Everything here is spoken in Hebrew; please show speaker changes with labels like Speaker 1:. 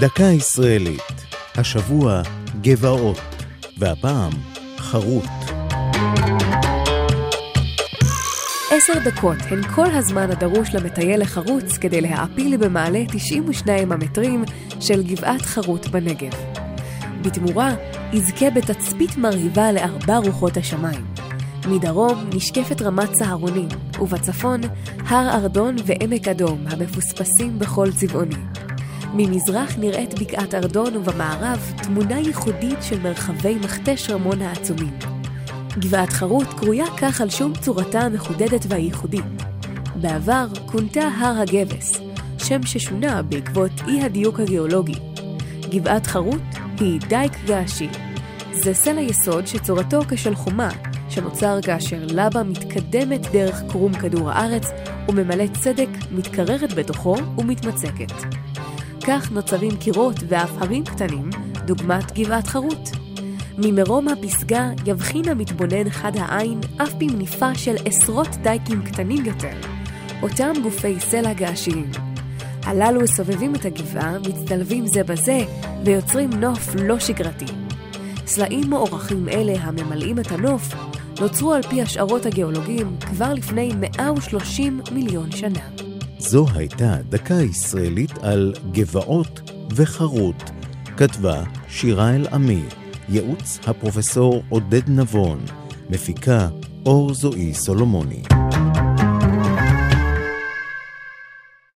Speaker 1: דקה ישראלית, השבוע גבעות, והפעם חרוט.
Speaker 2: עשר דקות הן כל הזמן הדרוש למטייל לחרוץ כדי להעפיל במעלה 92 המטרים של גבעת חרוט בנגב. בתמורה, יזכה בתצפית מרהיבה לארבע רוחות השמיים. מדרום נשקפת רמת צהרונים, ובצפון, הר ארדון ועמק אדום המפוספסים בכל צבעוני. ממזרח נראית בקעת ארדון ובמערב תמונה ייחודית של מרחבי מכתש רמון העצומים. גבעת חרות קרויה כך על שום צורתה המחודדת והייחודית. בעבר כונתה הר הגבס, שם ששונה בעקבות אי הדיוק הגיאולוגי. גבעת חרות היא דייק געשי. זה סלע יסוד שצורתו כשל חומה, שנוצר כאשר לבה מתקדמת דרך קרום כדור הארץ וממלא צדק, מתקררת בתוכו ומתמצקת. כך נוצרים קירות ואף הרים קטנים, דוגמת גבעת חרות. ממרום הפסגה יבחין המתבונן חד העין אף במניפה של עשרות דייקים קטנים יותר, אותם גופי סלע געשיים. הללו סובבים את הגבעה, מצטלבים זה בזה, ויוצרים נוף לא שגרתי. סלעים מוארכים אלה הממלאים את הנוף, נוצרו על פי השערות הגיאולוגים כבר לפני 130 מיליון שנה.
Speaker 1: זו הייתה דקה ישראלית על גבעות וחרוט. כתבה שירה אל-עמי, ייעוץ הפרופסור עודד נבון, מפיקה אור זועי סולומוני.